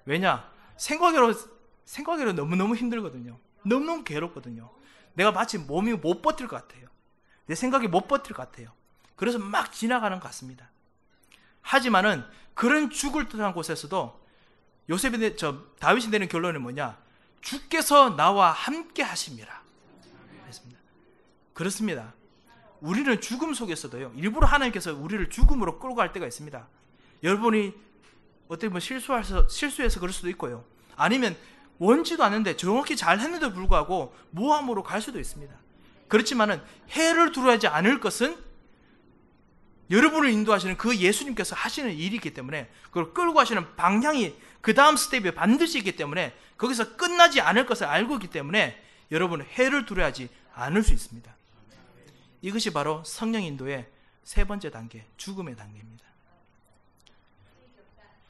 S1: 왜냐? 생각으로 생각으로 너무너무 힘들거든요. 너무너무 괴롭거든요. 내가 마치 몸이 못 버틸 것 같아요. 내 생각이 못 버틸 것 같아요. 그래서 막 지나가는 것 같습니다. 하지만은 그런 죽을 듯한 곳에서도 요셉이 저 다윗이 내는 결론은 뭐냐? 주께서 나와 함께 하심이라. 했습니다. 그렇습니다. 우리는 죽음 속에서도요. 일부러 하나님께서 우리를 죽음으로 끌고 갈 때가 있습니다. 여러분이 어떻게 보면 실수해서 실수해서 그럴 수도 있고요. 아니면 원지도 않는데 정확히 잘 했는데도 불구하고 모함으로 갈 수도 있습니다. 그렇지만은 해를 두려워하지 않을 것은 여러분을 인도하시는 그 예수님께서 하시는 일이기 때문에 그걸 끌고 하시는 방향이 그 다음 스텝에 반드시 있기 때문에 거기서 끝나지 않을 것을 알고 있기 때문에 여러분은 해를 두려워하지 않을 수 있습니다. 이것이 바로 성령 인도의 세 번째 단계, 죽음의 단계입니다.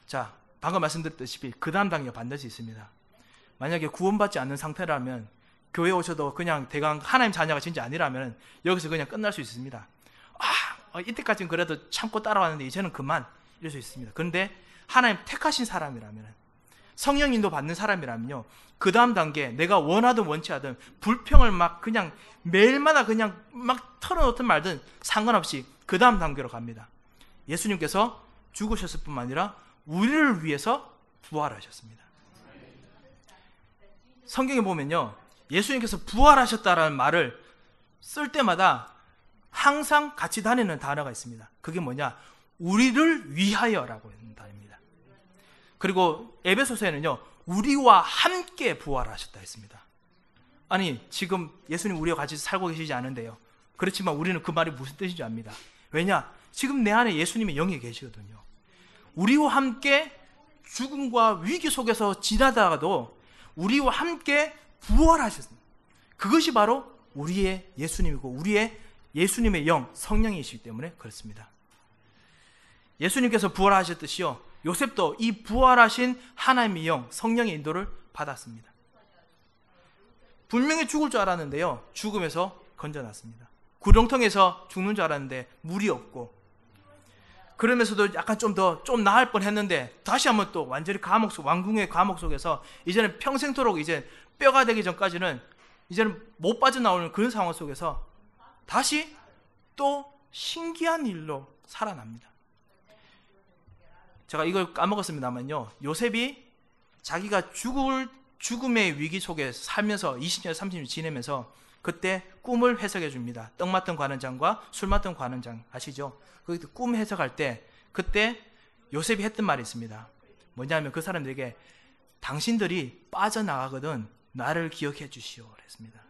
S1: 자, 방금 말씀드렸다시피 그 다음 단계가 반드시 있습니다. 만약에 구원받지 않는 상태라면 교회 오셔도 그냥 대강 하나님 자녀가 진짜 아니라면 여기서 그냥 끝날 수 있습니다. 아, 어, 이때까지는 그래도 참고 따라왔는데 이제는 그만 이럴 수 있습니다. 그런데 하나님 택하신 사람이라면 성령 인도 받는 사람이라면요. 그 다음 단계 내가 원하든 원치 않든 불평을 막 그냥 매일마다 그냥 막 털어놓든 말든 상관없이 그 다음 단계로 갑니다. 예수님께서 죽으셨을 뿐만 아니라 우리를 위해서 부활하셨습니다. 성경에 보면요. 예수님께서 부활하셨다라는 말을 쓸 때마다 항상 같이 다니는 단어가 있습니다. 그게 뭐냐? 우리를 위하여라고 하는 단어입니다. 그리고 에베소서에는요. 우리와 함께 부활하셨다 했습니다. 아니, 지금 예수님 우리와 같이 살고 계시지 않은데요. 그렇지만 우리는 그 말이 무슨 뜻인지 압니다. 왜냐? 지금 내 안에 예수님의 영이 계시거든요. 우리와 함께 죽음과 위기 속에서 지나다가도 우리와 함께 부활하셨습니다. 그것이 바로 우리의 예수님이고 우리의 예수님의 영, 성령이시기 때문에 그렇습니다. 예수님께서 부활하셨듯이요. 요셉도 이 부활하신 하나님의 영, 성령의 인도를 받았습니다. 분명히 죽을 줄 알았는데요. 죽음에서 건져놨습니다. 구렁텅에서 죽는 줄 알았는데 물이 없고 그러면서도 약간 좀더좀 나을 뻔 했는데 다시 한번 또 완전히 감옥 속 왕궁의 감옥 속에서 이제는 평생토록 이제 뼈가 되기 전까지는 이제는 못 빠져나오는 그런 상황 속에서 다시 또 신기한 일로 살아납니다. 제가 이걸 까먹었습니다만요. 요셉이 자기가 죽을 죽음의 위기 속에 살면서 20년, 30년 지내면서 그때 꿈을 해석해 줍니다. 떡 맡은 관원장과 술 맡은 관원장 아시죠? 그꿈 해석할 때 그때 요셉이 했던 말이 있습니다. 뭐냐면 그 사람들에게 당신들이 빠져나가거든 나를 기억해 주시오 그랬습니다.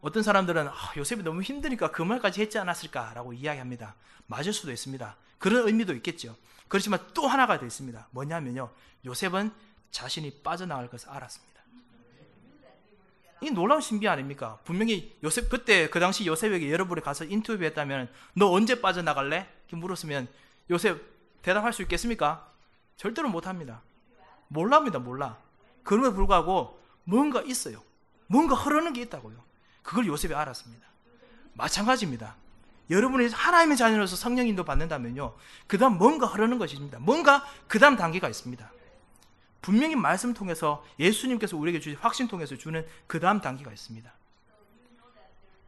S1: 어떤 사람들은 아, 요셉이 너무 힘드니까 그 말까지 했지 않았을까라고 이야기합니다. 맞을 수도 있습니다. 그런 의미도 있겠죠. 그렇지만 또 하나가 더 있습니다. 뭐냐면요. 요셉은 자신이 빠져나갈 것을 알았습니다. 이 놀라운 신비 아닙니까? 분명히 요셉 그때 그 당시 요셉에게 여러분이 가서 인터뷰했다면 너 언제 빠져나갈래? 이렇게 물었으면 요셉 대답할 수 있겠습니까? 절대로 못합니다. 몰랍니다, 몰라. 그럼에도 불구하고 뭔가 있어요. 뭔가 흐르는 게 있다고요. 그걸 요셉이 알았습니다. 마찬가지입니다. 여러분이 하나님의 자녀로서 성령 인도 받는다면요. 그 다음 뭔가 흐르는 것입니다. 뭔가 그 다음 단계가 있습니다. 분명히 말씀 통해서 예수님께서 우리에게 주신 확신 통해서 주는 그 다음 단계가 있습니다.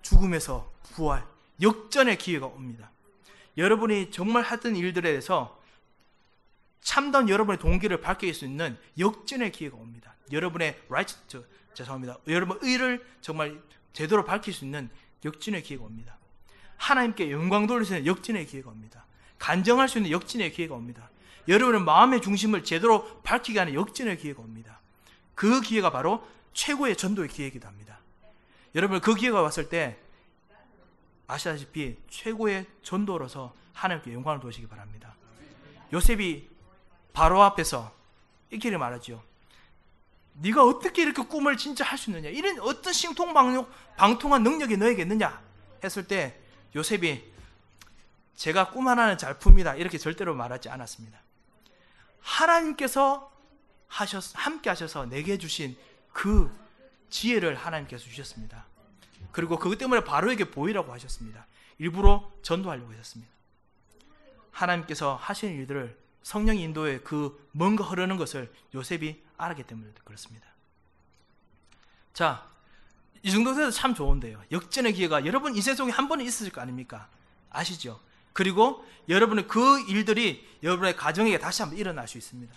S1: 죽음에서 부활, 역전의 기회가 옵니다. 여러분이 정말 하던 일들에 대해서 참다운 여러분의 동기를 밝힐 수 있는 역전의 기회가 옵니다. 여러분의 right, 저, 죄송합니다. 여러분 의를 정말 제대로 밝힐 수 있는 역전의 기회가 옵니다. 하나님께 영광 있는 역전의 기회가 옵니다. 간정할 수 있는 역전의 기회가 옵니다. 여러분의 마음의 중심을 제대로 밝히게 하는 역전의 기회가 옵니다. 그 기회가 바로 최고의 전도의 기회이기도 합니다. 여러분 그 기회가 왔을 때 아시다시피 최고의 전도로서 하나님께 영광을 돌시기 바랍니다. 요셉이 바로 앞에서 이렇게 말하죠. 네가 어떻게 이렇게 꿈을 진짜 할 수 있느냐? 이런 어떤 신통방통한 능력이 너에게 있느냐? 했을 때 요셉이 제가 꿈 하나는 잘 풉니다. 이렇게 절대로 말하지 않았습니다. 하나님께서 하셨, 함께 하셔서 내게 주신 그 지혜를 하나님께서 주셨습니다. 그리고 그것 때문에 바로에게 보이라고 하셨습니다. 일부러 전도하려고 하셨습니다. 하나님께서 하시는 일들을 성령 인도에 그 뭔가 흐르는 것을 요셉이 알았기 때문에 그렇습니다. 자, 이 정도 돼도 참 좋은데요. 역전의 기회가 여러분 인생 속에 한 번은 있으실 거 아닙니까? 아시죠? 그리고 여러분의 그 일들이 여러분의 가정에게 다시 한번 일어날 수 있습니다.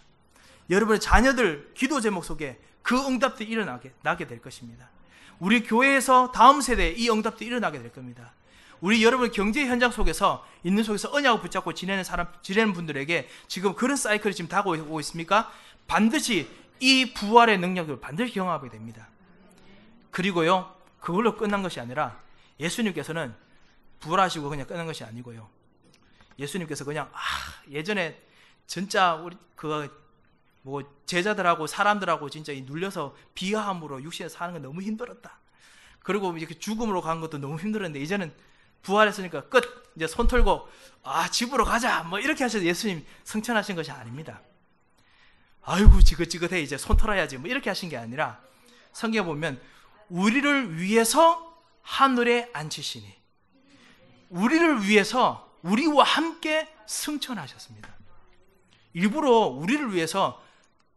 S1: 여러분의 자녀들 기도 제목 속에 그 응답들이 일어나게 나게 될 것입니다. 우리 교회에서 다음 세대에 이 응답들이 일어나게 될 겁니다. 우리 여러분 경제 현장 속에서 있는 속에서 언약을 붙잡고 지내는 사람 지내는 분들에게 지금 그런 사이클이 지금 다가오고 있습니까? 반드시 이 부활의 능력을 반드시 경험하게 됩니다. 그리고요 그걸로 끝난 것이 아니라 예수님께서는 부활하시고 그냥 끝난 것이 아니고요. 예수님께서 그냥 아 예전에 진짜 우리 그 뭐 제자들하고 사람들하고 진짜 눌려서 비하함으로 육신에 사는 건 너무 힘들었다. 그리고 이렇게 죽음으로 간 것도 너무 힘들었는데 이제는 부활했으니까 끝 이제 손 털고 아 집으로 가자 뭐 이렇게 하셔서 예수님 성천하신 것이 아닙니다. 아이고 지긋지긋해 이제 손 털어야지 뭐 이렇게 하신 게 아니라 성경 보면 우리를 위해서 하늘에 앉히시니 우리를 위해서 우리와 함께 승천하셨습니다. 일부러 우리를 위해서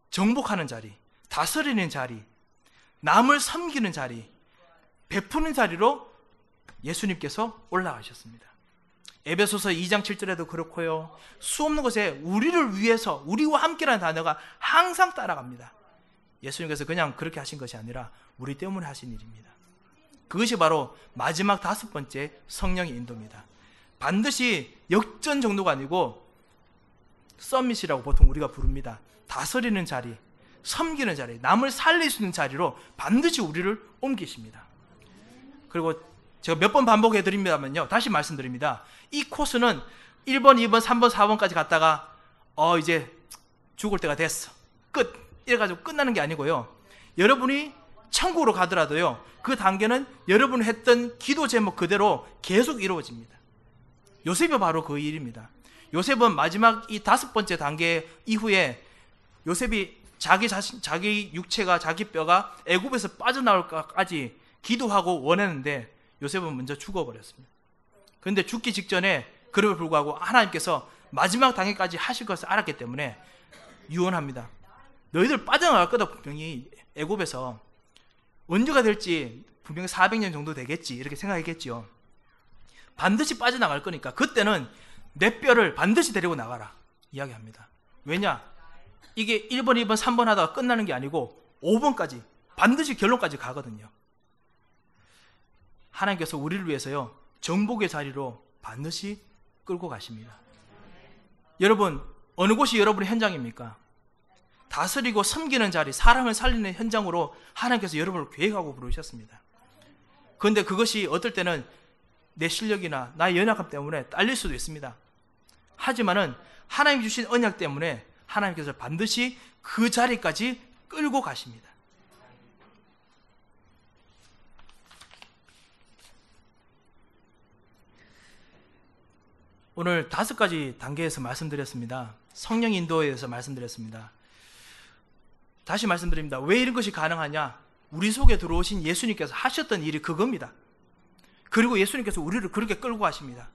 S1: 정복하는 자리, 다스리는 자리, 남을 섬기는 자리, 베푸는 자리로 예수님께서 올라가셨습니다. 에베소서 2장 7절에도 그렇고요. 수 없는 곳에 우리를 위해서 우리와 함께라는 단어가 항상 따라갑니다. 예수님께서 그냥 그렇게 하신 것이 아니라 우리 때문에 하신 일입니다. 그것이 바로 마지막 다섯 번째 성령의 인도입니다. 반드시 역전 정도가 아니고 썸밋이라고 보통 우리가 부릅니다. 다스리는 자리, 섬기는 자리, 남을 살릴 수 있는 자리로 반드시 우리를 옮기십니다. 그리고 제가 몇 번 반복해 드립니다면요. 다시 말씀드립니다. 이 코스는 1번, 2번, 3번, 4번까지 갔다가 어 이제 죽을 때가 됐어. 끝. 이래 가지고 끝나는 게 아니고요. 여러분이 천국으로 가더라도요. 그 단계는 여러분이 했던 기도 제목 그대로 계속 이루어집니다. 요셉이 바로 그 일입니다. 요셉은 마지막 이 다섯 번째 단계 이후에 요셉이 자기 자신, 자기 육체가, 자기 뼈가 애굽에서 빠져나올까지 기도하고 원했는데 요셉은 먼저 죽어버렸습니다. 그런데 죽기 직전에 그럼에 불구하고 하나님께서 마지막 단계까지 하실 것을 알았기 때문에 유언합니다. 너희들 빠져나갈 거다 분명히 애굽에서 언제가 될지 분명히 400년 정도 되겠지 이렇게 생각했겠지요. 반드시 빠져나갈 거니까 그때는 내 뼈를 반드시 데리고 나가라 이야기합니다. 왜냐? 이게 1번, 2번, 3번 하다가 끝나는 게 아니고 5번까지 반드시 결론까지 가거든요. 하나님께서 우리를 위해서요. 정복의 자리로 반드시 끌고 가십니다. 여러분, 어느 곳이 여러분의 현장입니까? 다스리고 섬기는 자리, 사람을 살리는 현장으로 하나님께서 여러분을 계획하고 부르셨습니다. 그런데 그것이 어떨 때는 내 실력이나 나의 연약함 때문에 딸릴 수도 있습니다. 하지만은 하나님 주신 언약 때문에 하나님께서 반드시 그 자리까지 끌고 가십니다. 오늘 다섯 가지 단계에서 말씀드렸습니다. 성령 인도에 대해서 말씀드렸습니다. 다시 말씀드립니다. 왜 이런 것이 가능하냐? 우리 속에 들어오신 예수님께서 하셨던 일이 그겁니다. 그리고 예수님께서 우리를 그렇게 끌고 가십니다.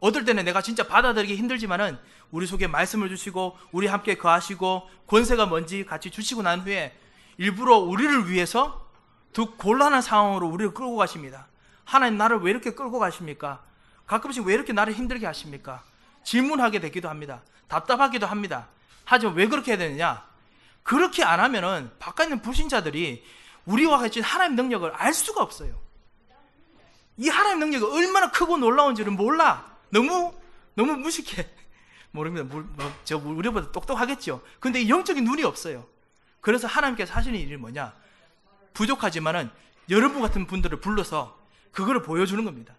S1: 어떨 때는 내가 진짜 받아들이기 힘들지만은 우리 속에 말씀을 주시고 우리 함께 거하시고 권세가 뭔지 같이 주시고 난 후에 일부러 우리를 위해서 더 곤란한 상황으로 우리를 끌고 가십니다. 하나님 나를 왜 이렇게 끌고 가십니까? 가끔씩 왜 이렇게 나를 힘들게 하십니까? 질문하게 되기도 합니다. 답답하기도 합니다. 하지만 왜 그렇게 해야 되느냐? 그렇게 안 하면은 바깥 있는 불신자들이 우리와 같이 하나님 능력을 알 수가 없어요. 이 하나님 능력이 얼마나 크고 놀라운지를 몰라. 너무 너무 무식해. 모릅니다. 뭐, 저 우리보다 똑똑하겠죠. 근데 영적인 눈이 없어요. 그래서 하나님께서 하시는 일이 뭐냐? 부족하지만은 여러분 같은 분들을 불러서 그거를 보여주는 겁니다.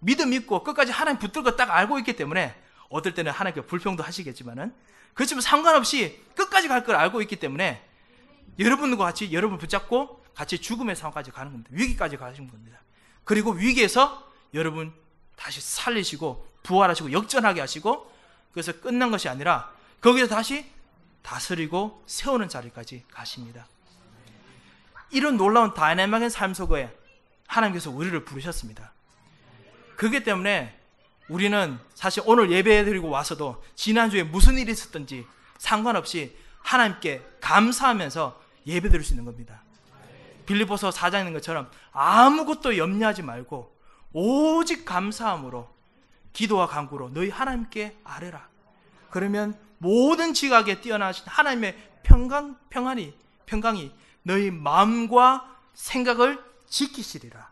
S1: 믿음 있고 끝까지 하나님 붙들고 딱 알고 있기 때문에 어떨 때는 하나님께 불평도 하시겠지만은 그렇지만 상관없이 끝까지 갈 걸 알고 있기 때문에 여러분과 같이 여러분 붙잡고 같이 죽음의 상황까지 가는 겁니다. 위기까지 가시는 겁니다. 그리고 위기에서 여러분 다시 살리시고 부활하시고 역전하게 하시고 그래서 끝난 것이 아니라 거기서 다시 다스리고 세우는 자리까지 가십니다. 이런 놀라운 다이내믹한 삶 속에 하나님께서 우리를 부르셨습니다. 그렇기 때문에 우리는 사실 오늘 예배 드리고 와서도 지난주에 무슨 일이 있었든지 상관없이 하나님께 감사하면서 예배 드릴 수 있는 겁니다. 빌리보서 4장에 있는 것처럼 아무것도 염려하지 말고 오직 감사함으로 기도와 간구로 너희 하나님께 아뢰라. 그러면 모든 지각에 뛰어나신 하나님의 평강 평안이 평강이 너희 마음과 생각을 지키시리라.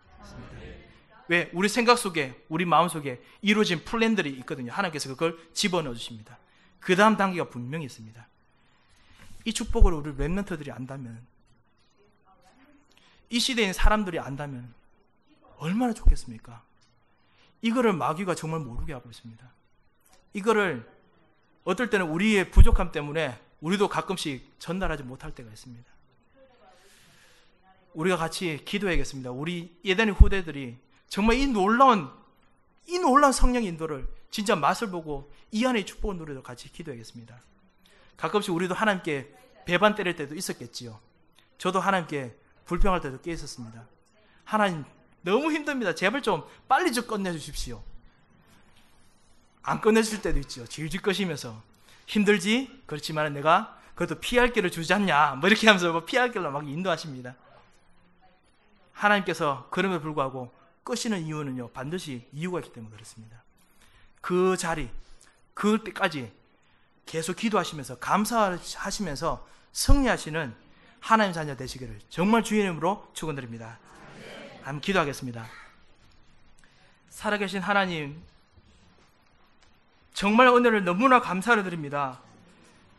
S1: 왜? 우리 생각 속에, 우리 마음 속에 이루어진 플랜들이 있거든요. 하나님께서 그걸 집어넣어 주십니다. 그 다음 단계가 분명히 있습니다. 이 축복을 우리 랩런트들이 안다면, 이 있는 사람들이 안다면, 얼마나 좋겠습니까? 이거를 마귀가 정말 모르게 하고 있습니다. 이거를 어떨 때는 우리의 부족함 때문에 우리도 가끔씩 전달하지 못할 때가 있습니다. 우리가 같이 기도해야겠습니다. 우리 예단의 후대들이 정말 이 놀라운 이 놀라운 성령 인도를 진짜 맛을 보고 이 안에 축복을 누리도 같이 기도하겠습니다. 가끔씩 우리도 하나님께 배반 때릴 때도 있었겠지요. 저도 하나님께 불평할 때도 꽤 있었습니다. 하나님 너무 힘듭니다. 제발 좀 빨리 좀 끝내주십시오. 안 끝내줄 때도 있죠. 질질 거시면서 힘들지? 그렇지만 내가 그래도 피할 길을 주지 않냐? 뭐 이렇게 하면서 뭐 피할 길로 막 인도하십니다. 하나님께서 그럼에도 불구하고 끄시는 이유는요, 반드시 이유가 있기 때문에 그렇습니다. 그 자리, 그 때까지 계속 기도하시면서 감사하시면서 승리하시는 하나님 자녀 되시기를 정말 주의 이름으로 축원드립니다. 한번 기도하겠습니다. 살아계신 하나님, 정말 은혜를 너무나 감사를 드립니다.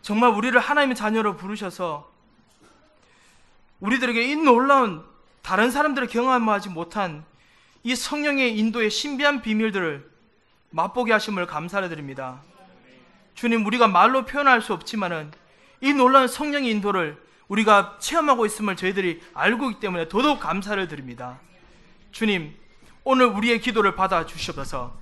S1: 정말 우리를 하나님의 자녀로 부르셔서 우리들에게 이 놀라운 다른 사람들을 경험하지 못한 이 성령의 인도의 신비한 비밀들을 맛보게 하심을 감사를 드립니다. 주님, 우리가 말로 표현할 수 없지만은 이 놀라운 성령의 인도를 우리가 체험하고 있음을 저희들이 알고 있기 때문에 더더욱 감사를 드립니다. 주님, 오늘 우리의 기도를 받아 주시옵소서.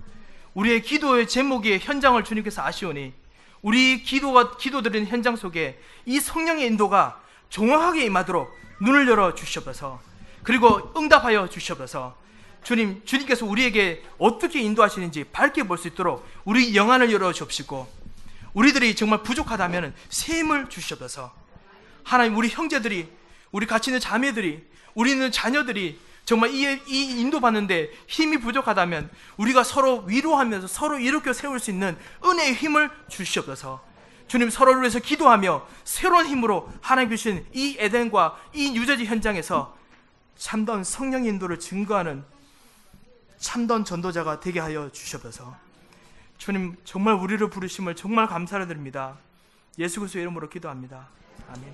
S1: 우리의 기도의 제목이 현장을 주님께서 아시오니 우리 기도가 기도드리는 현장 속에 이 성령의 인도가 정확하게 임하도록 눈을 열어 주시옵소서. 그리고 응답하여 주시옵소서. 주님, 주님께서 우리에게 어떻게 인도하시는지 밝게 볼 수 있도록 우리 영안을 열어 주옵시고 우리들이 정말 부족하다면 셈을 주시옵소서. 하나님, 우리 형제들이 우리 같이 있는 자매들이 우리 있는 자녀들이 정말 이, 이 인도받는데 힘이 부족하다면 우리가 서로 위로하면서 서로 일으켜 세울 수 있는 은혜의 힘을 주시옵소서. 주님 서로를 위해서 기도하며 새로운 힘으로 하나님 주신 이 에덴과 이 뉴저지 현장에서 참던 성령 인도를 증거하는 참던 전도자가 되게 하여 주시옵소서. 주님 정말 우리를 부르심을 정말 감사를 드립니다. 예수 그리스도의 이름으로 기도합니다. 아멘.